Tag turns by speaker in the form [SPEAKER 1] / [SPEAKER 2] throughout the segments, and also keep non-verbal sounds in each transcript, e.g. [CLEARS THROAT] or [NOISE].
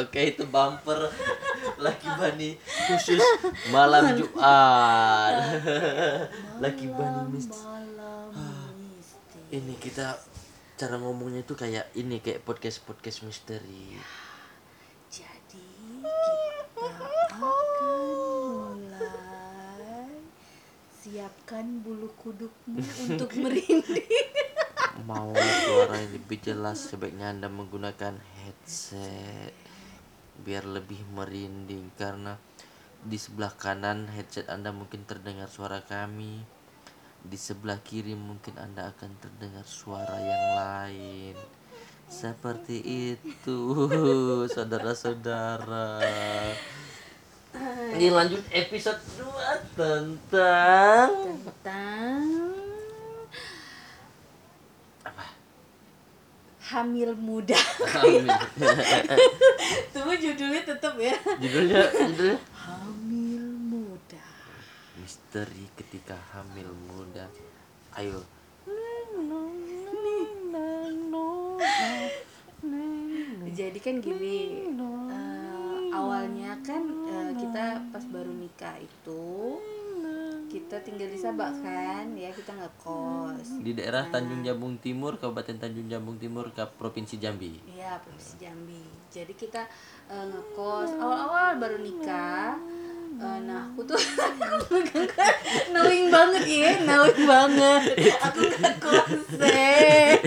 [SPEAKER 1] Oke itu bumper Laki Bani khusus malam Jumat. Laki Bani mistis. Ini kita cara ngomongnya itu kayak ini kayak podcast podcast misteri.
[SPEAKER 2] jadi kita akan mulai siapkan bulu kudukmu untuk [LAUGHS] merinding
[SPEAKER 1] Mau suara yang lebih jelas sebaiknya anda menggunakan headset biar lebih merinding karena di sebelah kanan headset anda mungkin terdengar suara kami di sebelah kiri mungkin anda akan terdengar suara yang lain. Seperti itu [LAUGHS] saudara-saudara. Ini lanjut episode 2 tentang
[SPEAKER 2] tentang hamil muda. Tunggu [LAUGHS] judulnya tetap ya.
[SPEAKER 1] Judulnya judulnya?
[SPEAKER 2] Hamil muda.
[SPEAKER 1] Misteri ketika hamil muda. Ayo.
[SPEAKER 2] Jadi kan gini eh, awalnya kan eh, kita pas baru nikah itu kita tinggal di Sabak kan? Ya kita ngekos.
[SPEAKER 1] Di daerah Tanjung Jabung Timur Kabupaten Tanjung Jabung Timur ke Provinsi Jambi.
[SPEAKER 2] Iya, Provinsi Jambi. Jadi kita eh, ngekos. Awal-awal baru nikah. Eh, nah, aku tuh [LAUGHS] knowing banget ya, knowing banget. Aku nggak konsen.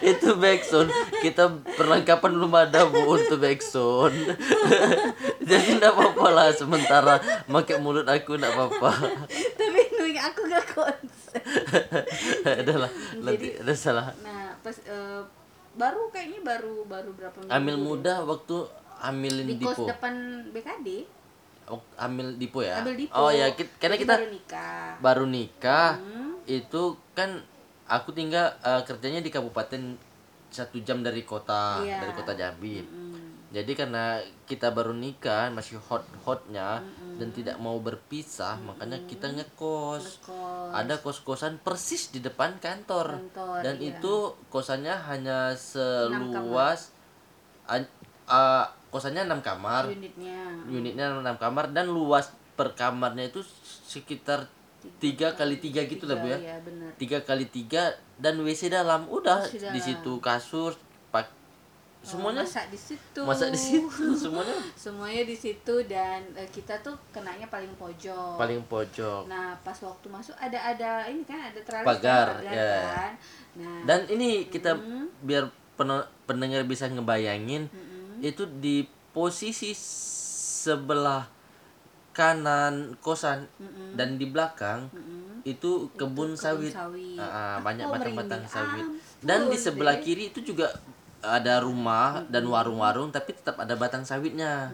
[SPEAKER 1] itu backsound. Kita perlengkapan belum ada bu untuk backsound [LAUGHS] jadi tidak apa-apa lah sementara pakai mulut aku tidak apa-apa
[SPEAKER 2] Tapi knowing aku nggak konsen. [LAUGHS]
[SPEAKER 1] adalah nanti ada salah
[SPEAKER 2] Nah, pas eh, baru kayaknya baru baru berapa minggu deh.
[SPEAKER 1] muda waktu hamilin
[SPEAKER 2] di kos
[SPEAKER 1] Dipo
[SPEAKER 2] depan BKD.
[SPEAKER 1] Oh, hamil Dipo ya
[SPEAKER 2] Ambil Dipo.
[SPEAKER 1] oh ya ki- karena
[SPEAKER 2] Jadi
[SPEAKER 1] kita
[SPEAKER 2] baru nikah.
[SPEAKER 1] baru nikah
[SPEAKER 2] Hmm.
[SPEAKER 1] itu kan aku tinggal eh, kerjanya di kabupaten satu jam dari kota
[SPEAKER 2] Iya.
[SPEAKER 1] dari kota Jambi
[SPEAKER 2] Hmm.
[SPEAKER 1] Jadi karena kita baru nikah masih hot hotnya dan tidak mau berpisah makanya kita ngekos.
[SPEAKER 2] Ngekos.
[SPEAKER 1] ada kos kosan persis di depan kantor,
[SPEAKER 2] Kantor,
[SPEAKER 1] dan
[SPEAKER 2] iya.
[SPEAKER 1] itu kosannya hanya seluas ah, kosannya enam kamar.
[SPEAKER 2] Unitnya.
[SPEAKER 1] unitnya enam kamar dan luas per kamarnya itu sekitar tiga kali tiga gitu lah bu ya.
[SPEAKER 2] Iya,
[SPEAKER 1] tiga kali tiga dan WC dalam. Udah di situ kasur semuanya
[SPEAKER 2] masak di situ
[SPEAKER 1] masak di situ [LAUGHS] semuanya
[SPEAKER 2] semuanya di situ dan eh, kita tuh kenanya paling pojok
[SPEAKER 1] paling pojok
[SPEAKER 2] nah pas waktu masuk ada ada ini kan ada teralis
[SPEAKER 1] Pagar, ya.
[SPEAKER 2] kan nah
[SPEAKER 1] dan ini kita
[SPEAKER 2] Mm.
[SPEAKER 1] biar peno- pendengar bisa ngebayangin
[SPEAKER 2] mm-mm.
[SPEAKER 1] itu di posisi sebelah kanan kosan
[SPEAKER 2] Mm-mm.
[SPEAKER 1] dan di belakang
[SPEAKER 2] Mm-mm.
[SPEAKER 1] itu kebun
[SPEAKER 2] kebun
[SPEAKER 1] sawit,
[SPEAKER 2] sawit.
[SPEAKER 1] Ah, ah, banyak batang-batang sawit
[SPEAKER 2] Ampun
[SPEAKER 1] dan di sebelah
[SPEAKER 2] deh.
[SPEAKER 1] kiri itu juga ada rumah dan warung-warung tapi tetap ada batang sawitnya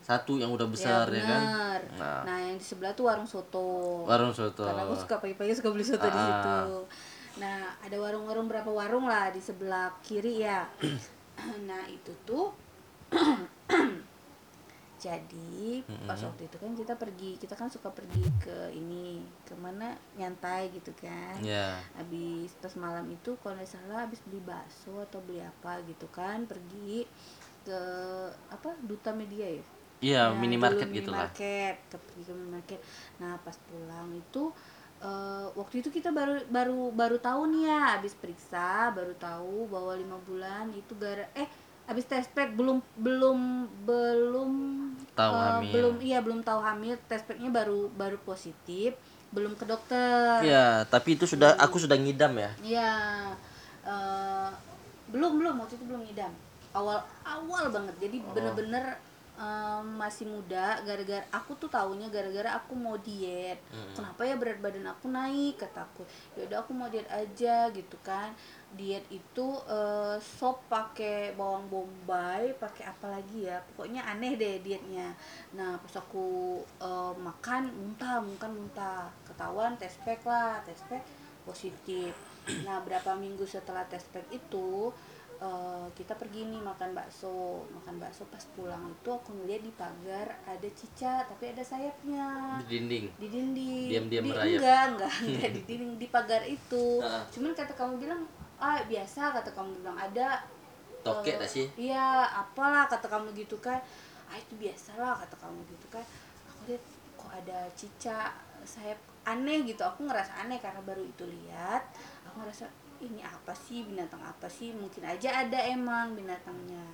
[SPEAKER 1] satu yang udah
[SPEAKER 2] ya,
[SPEAKER 1] besar ya, kan
[SPEAKER 2] bener.
[SPEAKER 1] Nah.
[SPEAKER 2] nah yang di sebelah tuh warung soto
[SPEAKER 1] warung soto
[SPEAKER 2] karena aku suka pagi-pagi suka beli soto di
[SPEAKER 1] Ah.
[SPEAKER 2] situ. Nah, ada warung-warung berapa warung lah di sebelah kiri ya. [CLEARS THROAT] nah, itu tuh [CLEARS THROAT] jadi pas waktu itu kan kita pergi, kita kan suka pergi ke ini, ke mana nyantai gitu kan.
[SPEAKER 1] ya
[SPEAKER 2] Habis pas malam itu kalau nggak salah habis beli bakso atau beli apa gitu kan, pergi ke apa Duta Media ya.
[SPEAKER 1] iya
[SPEAKER 2] Nah,
[SPEAKER 1] minimarket gitu lah
[SPEAKER 2] minimarket, ke pergi ke minimarket. Nah, pas pulang itu eh, waktu itu kita baru baru baru tahu nih ya, habis periksa baru tahu bahwa lima bulan itu gara eh habis tes pack belum belum belum
[SPEAKER 1] Tahu
[SPEAKER 2] eh,
[SPEAKER 1] hamil.
[SPEAKER 2] belum iya belum tahu hamil tes packnya baru baru positif belum ke dokter
[SPEAKER 1] ya tapi itu sudah aku sudah ngidam ya
[SPEAKER 2] Iya, eh, belum belum waktu itu belum ngidam. Awal awal banget. Jadi
[SPEAKER 1] Oh.
[SPEAKER 2] bener-bener eh, masih muda. Gara-gara aku tuh taunya gara-gara aku mau diet. Kenapa ya berat badan aku naik? Kataku. Ya udah aku mau diet aja gitu kan. Diet itu eh, sop pakai bawang bombay, pakai apa lagi ya? Pokoknya aneh deh dietnya. Nah pas aku eh, makan muntah, muntah, muntah. Ketahuan tes pack lah, tes pack positif. Nah, berapa minggu setelah tes pack itu eh, kita pergi nih makan bakso. Makan bakso pas pulang itu aku ngeliat di pagar ada cicak tapi ada sayapnya
[SPEAKER 1] di dinding
[SPEAKER 2] di dinding.
[SPEAKER 1] Diam-diam
[SPEAKER 2] Di-
[SPEAKER 1] merayap.
[SPEAKER 2] Enggak, enggak, [LAUGHS] enggak di dinding di pagar itu.
[SPEAKER 1] Ah.
[SPEAKER 2] Cuman kata kamu bilang, "Ah, biasa," kata kamu bilang ada
[SPEAKER 1] Toke
[SPEAKER 2] eh,
[SPEAKER 1] tak sih?
[SPEAKER 2] iya apalah kata kamu gitu kan ah itu biasalah kata kamu gitu kan aku lihat kok ada cicak sayap aneh gitu aku ngerasa aneh karena baru itu lihat aku ngerasa ini apa sih? Binatang apa sih? Mungkin aja ada emang binatangnya.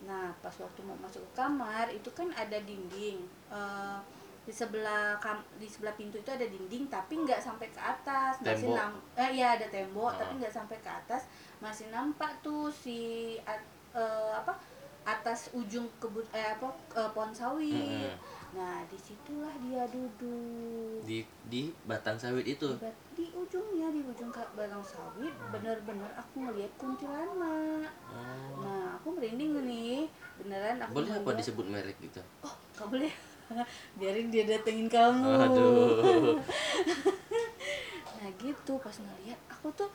[SPEAKER 2] Nah pas waktu mau masuk ke kamar itu kan ada dinding Eh, di sebelah kam di sebelah pintu itu ada dinding tapi nggak sampai ke atas. Masih nam eh iya ada tembok
[SPEAKER 1] Ah.
[SPEAKER 2] tapi nggak sampai ke atas. Masih nampak tuh si at- eh, apa atas ujung kebun eh apa eh, pohon sawit.
[SPEAKER 1] Mm-mm.
[SPEAKER 2] Nah di situlah dia duduk.
[SPEAKER 1] Di di batang sawit itu.
[SPEAKER 2] di, di ujungnya di ujung batang sawit bener-bener aku ngeliat kuntilanak.
[SPEAKER 1] Oh.
[SPEAKER 2] nah aku merinding nih. Beneran aku
[SPEAKER 1] Boleh apa disebut merek gitu?
[SPEAKER 2] oh gak boleh. [LAUGHS] Biarin dia datengin kamu.
[SPEAKER 1] Aduh. [LAUGHS]
[SPEAKER 2] nah gitu pas ngeliat aku tuh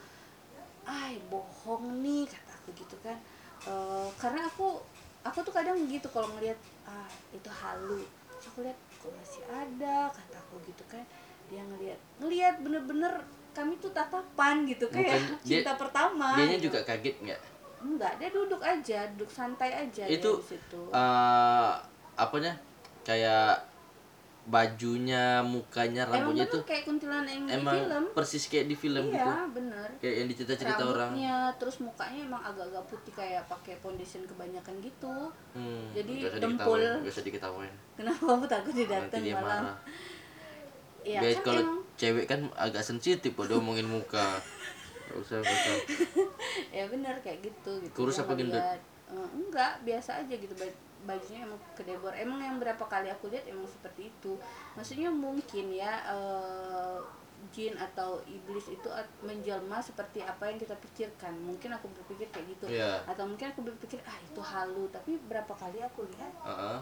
[SPEAKER 2] ay bohong nih kata aku gitu kan. Eh, karena aku aku tuh kadang gitu kalau ngeliat ah itu halu aku lihat kok masih ada kata aku gitu kan dia ngeliat ngeliat bener-bener kami tuh tatapan gitu kayak
[SPEAKER 1] Bukan- [LAUGHS] dia-
[SPEAKER 2] cinta pertama
[SPEAKER 1] Dianya
[SPEAKER 2] gitu.
[SPEAKER 1] juga kaget nggak?
[SPEAKER 2] enggak dia duduk aja duduk santai aja dia
[SPEAKER 1] Itu
[SPEAKER 2] di situ
[SPEAKER 1] eh apanya? Kayak bajunya, mukanya,
[SPEAKER 2] emang
[SPEAKER 1] rambutnya
[SPEAKER 2] bener
[SPEAKER 1] tuh
[SPEAKER 2] kayak kuntilanak yang di
[SPEAKER 1] emang
[SPEAKER 2] film
[SPEAKER 1] persis kayak di film gitu.
[SPEAKER 2] iya bener
[SPEAKER 1] Kayak yang dicita-cita orang.
[SPEAKER 2] rambutnya terus mukanya emang agak-agak putih kayak pakai foundation kebanyakan gitu
[SPEAKER 1] Hmm,
[SPEAKER 2] Jadi dempul.
[SPEAKER 1] usah diketawain.
[SPEAKER 2] kenapa kamu takut dia malam
[SPEAKER 1] marah.
[SPEAKER 2] ya
[SPEAKER 1] Biar
[SPEAKER 2] kan
[SPEAKER 1] kalau
[SPEAKER 2] emang
[SPEAKER 1] cewek kan agak sensitif kalau ngomongin muka. Gak usah, gak usah. [LAUGHS]
[SPEAKER 2] ya bener kayak gitu gitu
[SPEAKER 1] Kurus apa gendut?
[SPEAKER 2] eh, enggak biasa aja gitu baj- bajunya emang kedebor emang yang berapa kali aku lihat emang seperti itu maksudnya mungkin ya eh, jin atau iblis itu menjelma seperti apa yang kita pikirkan mungkin aku berpikir kayak gitu
[SPEAKER 1] Iya.
[SPEAKER 2] atau mungkin aku berpikir ah itu halu tapi berapa kali aku lihat
[SPEAKER 1] Heeh.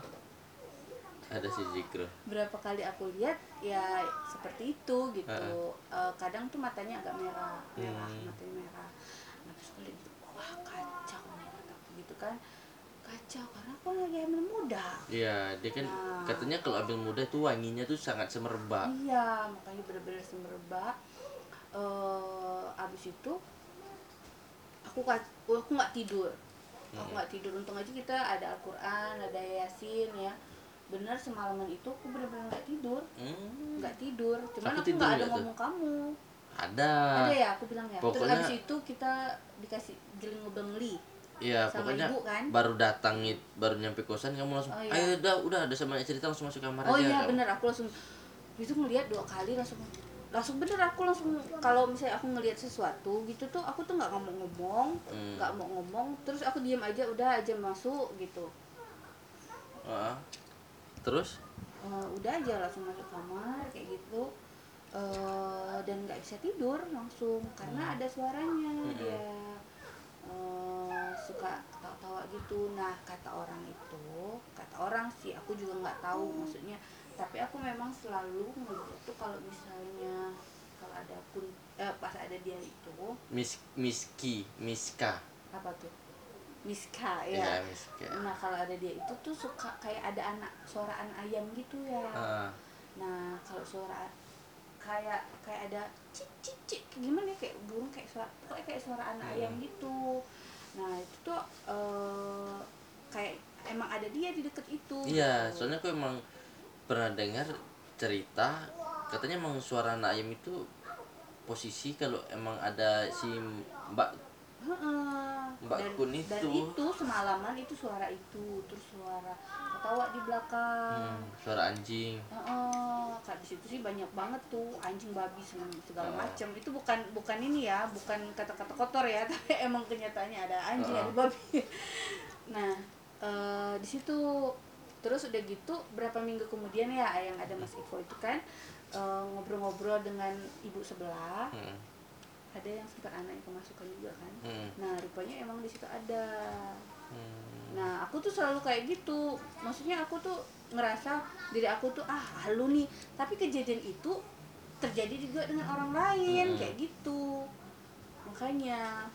[SPEAKER 1] Ada si Zikro.
[SPEAKER 2] berapa kali aku lihat ya seperti itu gitu
[SPEAKER 1] Heeh.
[SPEAKER 2] Eh, kadang tuh matanya agak merah merah
[SPEAKER 1] Hmm.
[SPEAKER 2] matanya merah nah terus aku lihat gitu wah kacau nih gitu kan kacau karena aku lagi hamil muda
[SPEAKER 1] Iya, dia kan
[SPEAKER 2] Nah.
[SPEAKER 1] katanya kalau ambil muda tuh wanginya tuh sangat semerbak.
[SPEAKER 2] iya makanya bener-bener semerbak eh abis itu aku aku nggak tidur aku
[SPEAKER 1] Hmm.
[SPEAKER 2] nggak tidur untung aja kita ada Al-Quran ada Yasin ya bener semalaman itu aku bener-bener nggak tidur
[SPEAKER 1] Hmm,
[SPEAKER 2] nggak tidur cuman
[SPEAKER 1] Aku
[SPEAKER 2] nggak ada
[SPEAKER 1] tuh?
[SPEAKER 2] ngomong kamu
[SPEAKER 1] ada.
[SPEAKER 2] ada ya aku bilang ya terus
[SPEAKER 1] Pokoknya-
[SPEAKER 2] abis itu kita dikasih giling beli
[SPEAKER 1] Iya,
[SPEAKER 2] sama
[SPEAKER 1] pokoknya
[SPEAKER 2] ibu kan?
[SPEAKER 1] baru datang baru nyampe kosan kamu langsung,
[SPEAKER 2] Oh, iya.
[SPEAKER 1] ayo udah udah ada sama cerita langsung masuk kamar
[SPEAKER 2] oh
[SPEAKER 1] aja.
[SPEAKER 2] iya
[SPEAKER 1] kamu."
[SPEAKER 2] bener aku langsung itu ngeliat dua kali langsung langsung bener aku langsung kalau misalnya aku ngelihat sesuatu gitu tuh aku tuh nggak ngomong-ngomong
[SPEAKER 1] Hmm.
[SPEAKER 2] nggak mau ngomong terus aku diam aja udah aja masuk gitu
[SPEAKER 1] Heeh. Terus?
[SPEAKER 2] Eh, udah aja langsung masuk kamar kayak gitu Eh, dan nggak bisa tidur langsung karena ada suaranya
[SPEAKER 1] Mm-mm.
[SPEAKER 2] dia eh, suka ketawa-tawa gitu nah kata orang itu kata orang sih aku juga nggak tahu maksudnya tapi aku memang selalu ngeliat tuh kalau misalnya kalau ada pun eh, pas ada dia itu
[SPEAKER 1] Miss Miski, Miska.
[SPEAKER 2] apa tuh Miska
[SPEAKER 1] Iya,
[SPEAKER 2] ya
[SPEAKER 1] Miska.
[SPEAKER 2] nah kalau ada dia itu tuh suka kayak ada anak suara anak ayam gitu ya
[SPEAKER 1] Heeh.
[SPEAKER 2] Nah, kalau suara kayak kayak ada cik cik gimana ya kayak burung kayak suara kayak suara anak
[SPEAKER 1] Hmm.
[SPEAKER 2] ayam gitu. Nah, itu tuh eh, kayak emang ada dia di deket itu.
[SPEAKER 1] Iya,
[SPEAKER 2] gitu.
[SPEAKER 1] soalnya aku emang pernah dengar cerita katanya emang suara anak ayam itu posisi kalau emang ada si Mbak. Mbak
[SPEAKER 2] dan,
[SPEAKER 1] Kun
[SPEAKER 2] dan
[SPEAKER 1] itu.
[SPEAKER 2] itu semalaman itu suara itu terus suara ketawa di belakang.
[SPEAKER 1] hmm, suara anjing.
[SPEAKER 2] Heeh, Kak, di situ sih banyak banget tuh anjing babi segala
[SPEAKER 1] Oh.
[SPEAKER 2] macam. Itu bukan bukan ini ya, bukan kata-kata kotor ya, [LAUGHS] tapi emang kenyataannya ada anjing,
[SPEAKER 1] Oh.
[SPEAKER 2] ada babi. Nah, eh, di situ terus udah gitu berapa minggu kemudian ya yang ada Mas Iko itu kan eh, ngobrol-ngobrol dengan ibu sebelah,
[SPEAKER 1] Hmm,
[SPEAKER 2] ada yang sempat anaknya kemasukan juga kan.
[SPEAKER 1] hmm,
[SPEAKER 2] Nah, rupanya emang di situ ada.
[SPEAKER 1] hmm.
[SPEAKER 2] Nah, aku tuh selalu kayak gitu. Maksudnya aku tuh ngerasa diri aku tuh ah halu nih. Tapi kejadian itu terjadi juga dengan orang lain
[SPEAKER 1] Hmm.
[SPEAKER 2] kayak gitu. Makanya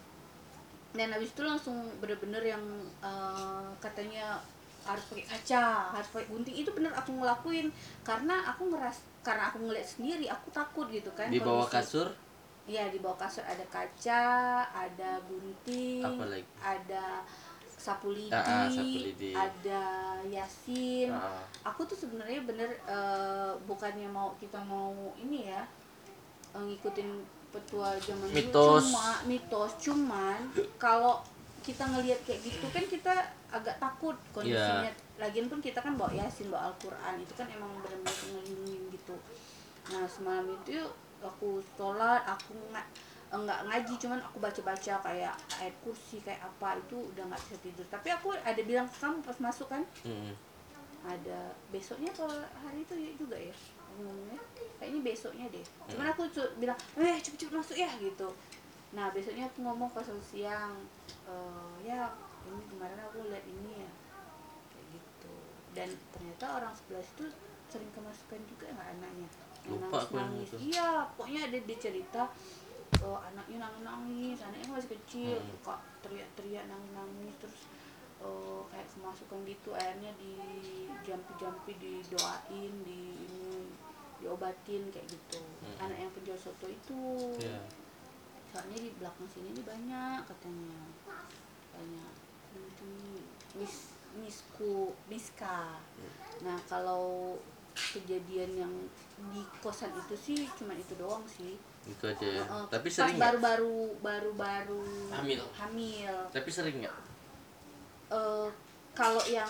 [SPEAKER 2] dan habis itu langsung bener-bener yang eh, katanya harus pakai kaca, harus pakai gunting itu bener aku ngelakuin karena aku ngeras karena aku ngeliat sendiri aku takut gitu kan
[SPEAKER 1] Di bawah kasur
[SPEAKER 2] Iya di bawah kasur ada kaca, ada
[SPEAKER 1] lagi?
[SPEAKER 2] ada sapu lidi,
[SPEAKER 1] Ah, ah, sapu lidi.
[SPEAKER 2] ada yasin
[SPEAKER 1] Ah.
[SPEAKER 2] aku tuh sebenarnya bener eh, bukannya mau kita mau ini ya eh, ngikutin petua zaman dulu
[SPEAKER 1] Mitos.
[SPEAKER 2] cuma mitos cuman kalau kita ngelihat kayak gitu kan kita agak takut kondisinya
[SPEAKER 1] Iya.
[SPEAKER 2] lagian pun kita kan bawa yasin bawa Al-Quran itu kan emang benar-benar ngelindungin gitu nah semalam itu aku sholat aku nggak nggak ngaji cuman aku baca-baca kayak ayat kursi kayak apa itu udah nggak bisa tidur. Tapi aku ada bilang ke kamu pas masuk kan?
[SPEAKER 1] Mm-mm.
[SPEAKER 2] ada besoknya kalau hari itu ya juga ya ngomongnya kayaknya besoknya deh. Cuman aku bilang eh cepet-cepet masuk ya gitu. Nah besoknya aku ngomong pas siang "Eh, ya ini kemarin aku lihat ini ya kayak gitu. Dan ternyata orang sebelah itu sering kemasukan juga nggak anaknya
[SPEAKER 1] Lupa
[SPEAKER 2] nangis
[SPEAKER 1] aku yang
[SPEAKER 2] nangis
[SPEAKER 1] itu.
[SPEAKER 2] iya pokoknya ada dia cerita oh, anaknya nangis nangis anaknya masih kecil
[SPEAKER 1] Hmm.
[SPEAKER 2] suka teriak-teriak nangis nangis terus eh, kayak kemasukan gitu akhirnya di jampi-jampi didoain di ini diobatin kayak gitu
[SPEAKER 1] Hmm.
[SPEAKER 2] anak yang penjual soto itu
[SPEAKER 1] Iya.
[SPEAKER 2] soalnya di belakang sini ini banyak katanya banyak nanti mis misku miska nah kalau kejadian yang di kosan itu sih cuma itu doang sih
[SPEAKER 1] Itu aja ya.
[SPEAKER 2] Heeh,
[SPEAKER 1] Tapi
[SPEAKER 2] pas
[SPEAKER 1] sering nggak?
[SPEAKER 2] baru-baru baru-baru
[SPEAKER 1] Hamil.
[SPEAKER 2] hamil
[SPEAKER 1] Tapi sering nggak?
[SPEAKER 2] Eh, kalau yang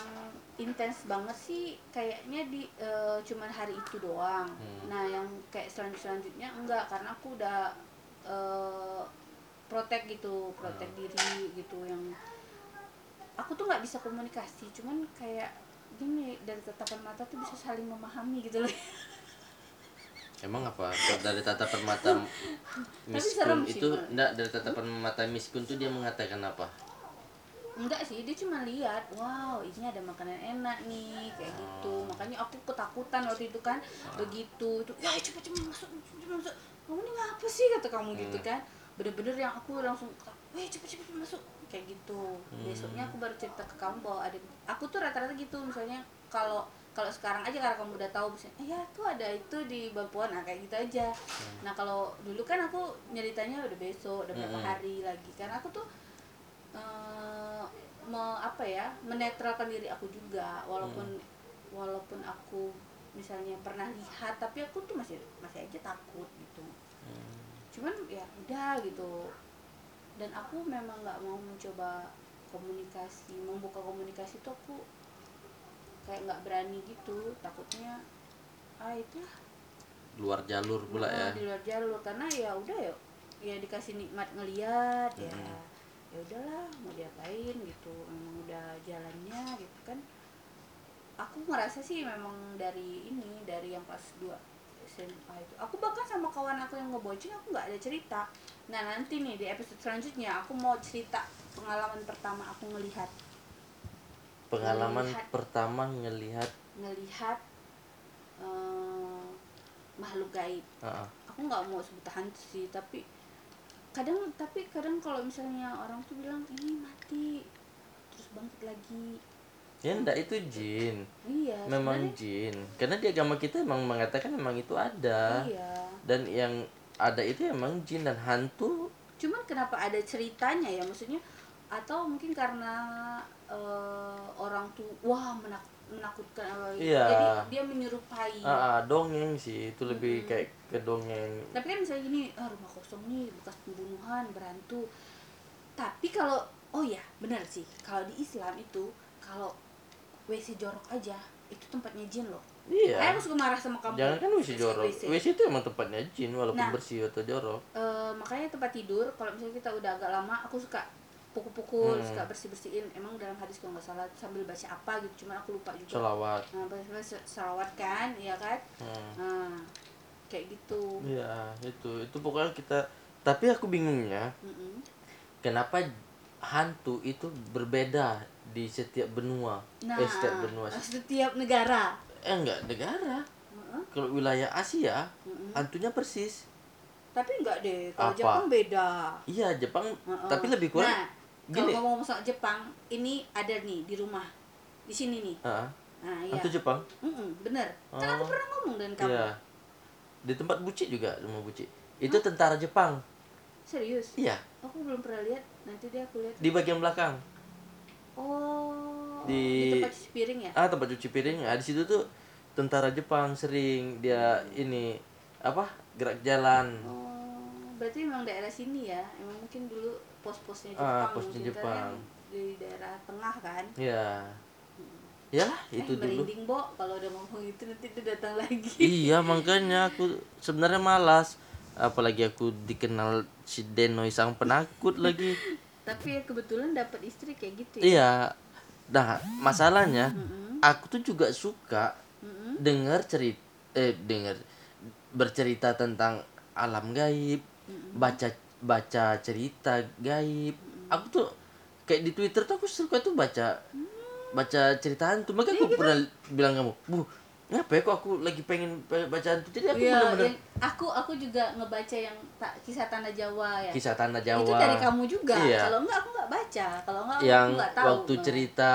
[SPEAKER 2] intens banget sih kayaknya di eh, cuman hari itu doang.
[SPEAKER 1] Hmm.
[SPEAKER 2] Nah, yang kayak selan selanjutnya enggak karena aku udah eh protek gitu, protek
[SPEAKER 1] Hmm.
[SPEAKER 2] diri gitu yang aku tuh nggak bisa komunikasi, cuman kayak gini dari tatapan mata tuh bisa saling memahami gitu loh.
[SPEAKER 1] Emang apa? Dari tatapan mata miskun
[SPEAKER 2] sih,
[SPEAKER 1] itu enggak dari tatapan mata miskun tuh dia mengatakan apa?
[SPEAKER 2] Enggak sih, dia cuma lihat, wow, ini ada makanan enak nih, kayak gitu.
[SPEAKER 1] Oh.
[SPEAKER 2] Makanya aku ketakutan waktu itu kan, begitu. Itu, ya cepet cepet masuk, cepet masuk. Kamu ini ngapa sih kata kamu gitu
[SPEAKER 1] Hmm.
[SPEAKER 2] kan? Bener-bener yang aku langsung, weh cepet cepet masuk, kayak gitu.
[SPEAKER 1] Hmm.
[SPEAKER 2] Besoknya aku baru cerita ke kamu bahwa ada, aku tuh rata-rata gitu, misalnya kalau kalau sekarang aja karena kamu udah tahu misalnya, eh, ya tuh ada itu di Bampuan, nah kayak gitu aja. Nah kalau dulu kan aku nyeritanya udah besok, udah berapa
[SPEAKER 1] Hmm.
[SPEAKER 2] hari lagi, karena aku tuh eh, me- apa ya menetralkan diri aku juga walaupun walaupun aku misalnya pernah lihat tapi aku tuh masih masih aja takut gitu
[SPEAKER 1] Hmm.
[SPEAKER 2] cuman ya udah gitu dan aku memang nggak mau mencoba komunikasi membuka komunikasi tuh aku kayak nggak berani gitu. Takutnya ah itulah
[SPEAKER 1] Luar jalur pula ya.
[SPEAKER 2] Nah, di luar jalur. Karena ya udah ya ya dikasih nikmat ngeliat ya.
[SPEAKER 1] Mm-mm.
[SPEAKER 2] ya udahlah mau diapain gitu. Memang udah jalannya gitu kan. Aku ngerasa sih memang dari ini dari yang pas dua SMA itu aku bahkan sama kawan aku yang ngebocing aku nggak ada cerita. Nah nanti nih di episode selanjutnya aku mau cerita pengalaman pertama aku ngelihat.
[SPEAKER 1] Pengalaman
[SPEAKER 2] Melihat.
[SPEAKER 1] pertama ngelihat.
[SPEAKER 2] Ngelihat eh, makhluk gaib.
[SPEAKER 1] Ah, ah.
[SPEAKER 2] aku nggak mau sebut hantu sih tapi kadang tapi kadang kalau misalnya orang tuh bilang ini mati
[SPEAKER 1] Ya enggak itu jin.
[SPEAKER 2] iya
[SPEAKER 1] Memang
[SPEAKER 2] sebenarnya-
[SPEAKER 1] jin. Karena di agama kita emang mengatakan memang itu ada.
[SPEAKER 2] iya
[SPEAKER 1] Dan yang ada itu emang jin dan hantu
[SPEAKER 2] cuman kenapa ada ceritanya ya maksudnya atau mungkin karena eh, orang tuh wah menak- menakutkan gitu.
[SPEAKER 1] Iya.
[SPEAKER 2] jadi dia menyerupai
[SPEAKER 1] ah, ah, dongeng sih itu lebih kayak ke dongeng
[SPEAKER 2] tapi kan misalnya gini ah, rumah kosong nih bekas pembunuhan berhantu tapi kalau oh ya benar sih kalau di Islam itu kalau WC jorok aja itu tempatnya jin loh
[SPEAKER 1] iya
[SPEAKER 2] Kayak aku suka marah sama kamu
[SPEAKER 1] jangan kan WC jorok
[SPEAKER 2] WC.
[SPEAKER 1] WC itu emang tempatnya jin walaupun
[SPEAKER 2] Nah.
[SPEAKER 1] bersih atau jorok
[SPEAKER 2] Eh, makanya tempat tidur kalau misalnya kita udah agak lama aku suka pukul-pukul
[SPEAKER 1] Hmm.
[SPEAKER 2] suka bersih-bersihin emang dalam hadis kalau nggak salah sambil baca apa gitu cuman aku lupa juga
[SPEAKER 1] selawat
[SPEAKER 2] nah salawat kan ya kan
[SPEAKER 1] Hmm.
[SPEAKER 2] nah kayak gitu
[SPEAKER 1] iya itu itu pokoknya kita tapi aku bingungnya
[SPEAKER 2] Mm-mm.
[SPEAKER 1] kenapa hantu itu berbeda di setiap benua.
[SPEAKER 2] Nah
[SPEAKER 1] eh setiap benua
[SPEAKER 2] setiap negara.
[SPEAKER 1] Eh enggak negara.
[SPEAKER 2] Heeh.
[SPEAKER 1] kalau wilayah Asia
[SPEAKER 2] Mm-mm.
[SPEAKER 1] hantunya persis.
[SPEAKER 2] Tapi enggak deh kalau
[SPEAKER 1] Apa?
[SPEAKER 2] Jepang beda.
[SPEAKER 1] Iya Jepang
[SPEAKER 2] Heeh.
[SPEAKER 1] tapi lebih kurang
[SPEAKER 2] nah kalau
[SPEAKER 1] gini
[SPEAKER 2] ngomong soal Jepang ini ada nih di rumah. Di sini nih.
[SPEAKER 1] Ah,
[SPEAKER 2] nah iya.
[SPEAKER 1] Hantu Jepang?
[SPEAKER 2] Mm-mm, bener. Kan aku
[SPEAKER 1] Oh.
[SPEAKER 2] pernah ngomong dengan kamu.
[SPEAKER 1] Iya. Di tempat buci juga rumah buci itu tentara Jepang.
[SPEAKER 2] Serius?
[SPEAKER 1] Iya.
[SPEAKER 2] Aku belum pernah lihat. Nanti deh aku lihat.
[SPEAKER 1] Di bagian belakang
[SPEAKER 2] oh
[SPEAKER 1] Di-
[SPEAKER 2] tempat cuci piring ya?
[SPEAKER 1] Ah tempat cuci piring. Ah di situ tuh tentara Jepang sering dia ini apa gerak jalan.
[SPEAKER 2] Oh berarti memang daerah sini ya? Emang mungkin dulu pos-posnya
[SPEAKER 1] Ah,
[SPEAKER 2] Jepang
[SPEAKER 1] posnya
[SPEAKER 2] mungkin, karena
[SPEAKER 1] Jepang.
[SPEAKER 2] di daerah tengah kan?
[SPEAKER 1] Ya ya itu
[SPEAKER 2] eh,
[SPEAKER 1] dulu.
[SPEAKER 2] merinding bo. Kalau udah ngomong itu nanti dia datang lagi.
[SPEAKER 1] Iya [LAUGHS] makanya aku sebenarnya malas. Apalagi aku dikenal si Denoy sang penakut lagi
[SPEAKER 2] tapi ya kebetulan dapat istri kayak gitu ya?
[SPEAKER 1] Iya. Nah masalahnya
[SPEAKER 2] Mm-mm.
[SPEAKER 1] aku tuh juga suka
[SPEAKER 2] Mm-mm.
[SPEAKER 1] dengar cerita eh dengar bercerita tentang alam gaib baca baca cerita gaib. Aku tuh kayak di Twitter tuh aku suka tuh baca baca cerita hantu. Makanya
[SPEAKER 2] Iya,
[SPEAKER 1] aku pernah bilang kamu bu ngapa ya kok aku lagi pengen baca hantu jadi aku
[SPEAKER 2] Iya,
[SPEAKER 1] bener-bener
[SPEAKER 2] aku aku juga ngebaca yang tak kisah tanah Jawa ya.
[SPEAKER 1] kisah tanah Jawa
[SPEAKER 2] Itu dari kamu juga.
[SPEAKER 1] Iya.
[SPEAKER 2] Kalau enggak aku enggak baca. Kalau enggak
[SPEAKER 1] yang
[SPEAKER 2] aku enggak tahu.
[SPEAKER 1] waktu
[SPEAKER 2] Nah.
[SPEAKER 1] cerita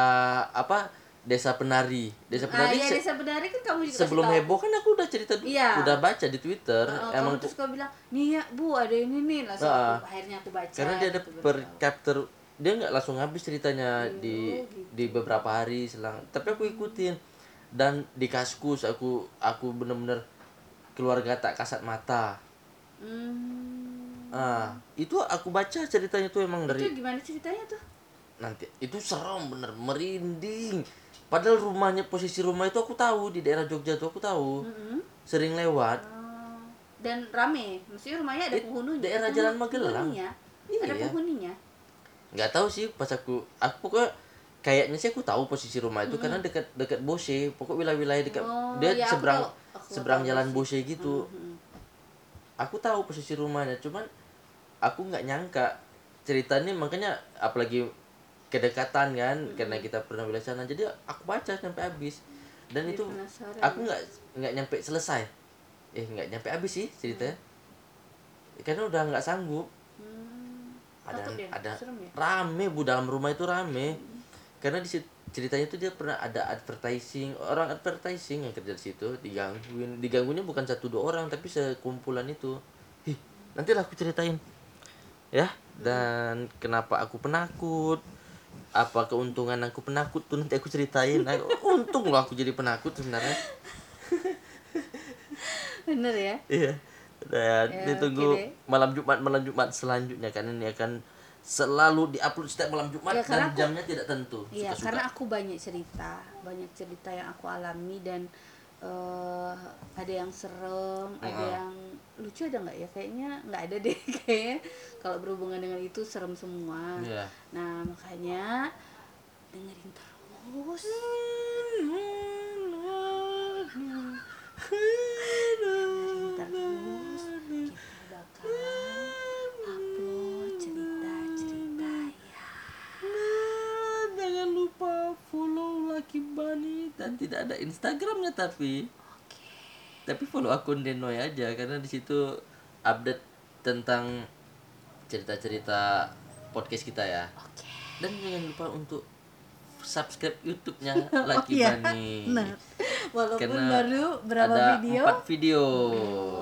[SPEAKER 1] apa desa penari desa
[SPEAKER 2] Ah,
[SPEAKER 1] penari
[SPEAKER 2] iya,
[SPEAKER 1] se-
[SPEAKER 2] desa benari kan kamu juga
[SPEAKER 1] sebelum
[SPEAKER 2] tahu.
[SPEAKER 1] heboh kan aku udah cerita
[SPEAKER 2] Iya.
[SPEAKER 1] udah baca di Twitter
[SPEAKER 2] Oh,
[SPEAKER 1] emang
[SPEAKER 2] kamu terus kau bilang, nih ya bu ada ini nih langsung
[SPEAKER 1] Ah.
[SPEAKER 2] aku, akhirnya aku baca.
[SPEAKER 1] karena dia ada
[SPEAKER 2] gitu,
[SPEAKER 1] per chapter dia nggak langsung habis ceritanya
[SPEAKER 2] Oh,
[SPEAKER 1] di
[SPEAKER 2] gitu.
[SPEAKER 1] di beberapa hari selang tapi aku ikutin dan di kaskus aku aku bener-bener keluarga tak kasat mata
[SPEAKER 2] Hmm.
[SPEAKER 1] ah itu aku baca ceritanya tuh emang
[SPEAKER 2] Itu
[SPEAKER 1] dari
[SPEAKER 2] gimana ceritanya tuh?
[SPEAKER 1] nanti itu serem bener merinding padahal rumahnya posisi rumah itu aku tahu di daerah Jogja tuh aku tahu
[SPEAKER 2] Mm-mm.
[SPEAKER 1] sering lewat
[SPEAKER 2] Oh. Dan rame, maksudnya rumahnya ada penghuninya.
[SPEAKER 1] daerah Jalan Magelang.
[SPEAKER 2] Ada
[SPEAKER 1] Iya.
[SPEAKER 2] penghuninya.
[SPEAKER 1] nggak tahu sih pas aku aku pokoknya kayaknya sih aku tahu posisi rumah itu karena dekat dekat Bose pokok wilayah-wilayah dekat
[SPEAKER 2] Oh,
[SPEAKER 1] dia
[SPEAKER 2] aku
[SPEAKER 1] seberang
[SPEAKER 2] tahu. Aku
[SPEAKER 1] seberang
[SPEAKER 2] tahu
[SPEAKER 1] jalan
[SPEAKER 2] Bose.
[SPEAKER 1] Gitu
[SPEAKER 2] Mm-mm.
[SPEAKER 1] aku tahu posisi rumahnya cuman aku nggak nyangka ceritanya makanya apalagi kedekatan kan karena kita pernah wilayah sana jadi aku baca sampai habis dan
[SPEAKER 2] Jadi
[SPEAKER 1] itu
[SPEAKER 2] penasaran
[SPEAKER 1] aku
[SPEAKER 2] ya.
[SPEAKER 1] nggak nggak nyampe selesai eh nggak nyampe habis sih ceritanya karena udah nggak sanggup
[SPEAKER 2] Hmm.
[SPEAKER 1] ada
[SPEAKER 2] ya?
[SPEAKER 1] ada
[SPEAKER 2] ya?
[SPEAKER 1] rame bu dalam rumah itu rame karena di situ ceritanya itu dia pernah ada advertising orang advertising yang kerja di situ digangguin diganggunya bukan satu dua orang tapi sekumpulan itu Hih, nanti lah aku ceritain ya dan kenapa aku penakut apa keuntungan aku penakut tuh nanti aku ceritain Nah, untung loh aku jadi penakut sebenarnya
[SPEAKER 2] Bener ya?
[SPEAKER 1] Iya. Dan
[SPEAKER 2] Ya,
[SPEAKER 1] ditunggu
[SPEAKER 2] deh.
[SPEAKER 1] malam Jumat malam Jumat selanjutnya kan ini akan selalu diupload setiap malam Jumat
[SPEAKER 2] Ya,
[SPEAKER 1] dan
[SPEAKER 2] aku-
[SPEAKER 1] jamnya tidak tentu.
[SPEAKER 2] Iya, karena aku banyak cerita, banyak cerita yang aku alami dan eh, ada yang serem, ada
[SPEAKER 1] Heeh.
[SPEAKER 2] yang lucu ada nggak ya? Kayaknya nggak ada deh [LAUGHS] kayaknya. Kalau berhubungan dengan itu serem semua.
[SPEAKER 1] Iya.
[SPEAKER 2] Nah makanya dengerin terus. Dengerin terus. Kita bakalan upload cerita-cerita ya.
[SPEAKER 1] Nah, jangan lupa follow Lucky Dan tidak ada Instagramnya tapi tapi follow akun Denoy aja karena di situ update tentang cerita-cerita podcast kita ya
[SPEAKER 2] Oke.
[SPEAKER 1] dan jangan lupa untuk subscribe YouTube-nya [LAUGHS] Lucky
[SPEAKER 2] iya.
[SPEAKER 1] Bunny
[SPEAKER 2] Nah, walaupun
[SPEAKER 1] karena
[SPEAKER 2] baru berapa
[SPEAKER 1] ada
[SPEAKER 2] video?
[SPEAKER 1] empat video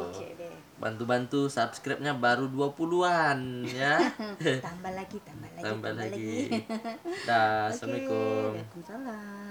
[SPEAKER 2] Oke deh.
[SPEAKER 1] bantu-bantu subscribe-nya baru 20-an ya [LAUGHS]
[SPEAKER 2] Tambah lagi, tambah lagi,
[SPEAKER 1] tambah lagi
[SPEAKER 2] lagi.
[SPEAKER 1] dah
[SPEAKER 2] Oke,
[SPEAKER 1] assalamualaikum
[SPEAKER 2] Waalaikumsalam.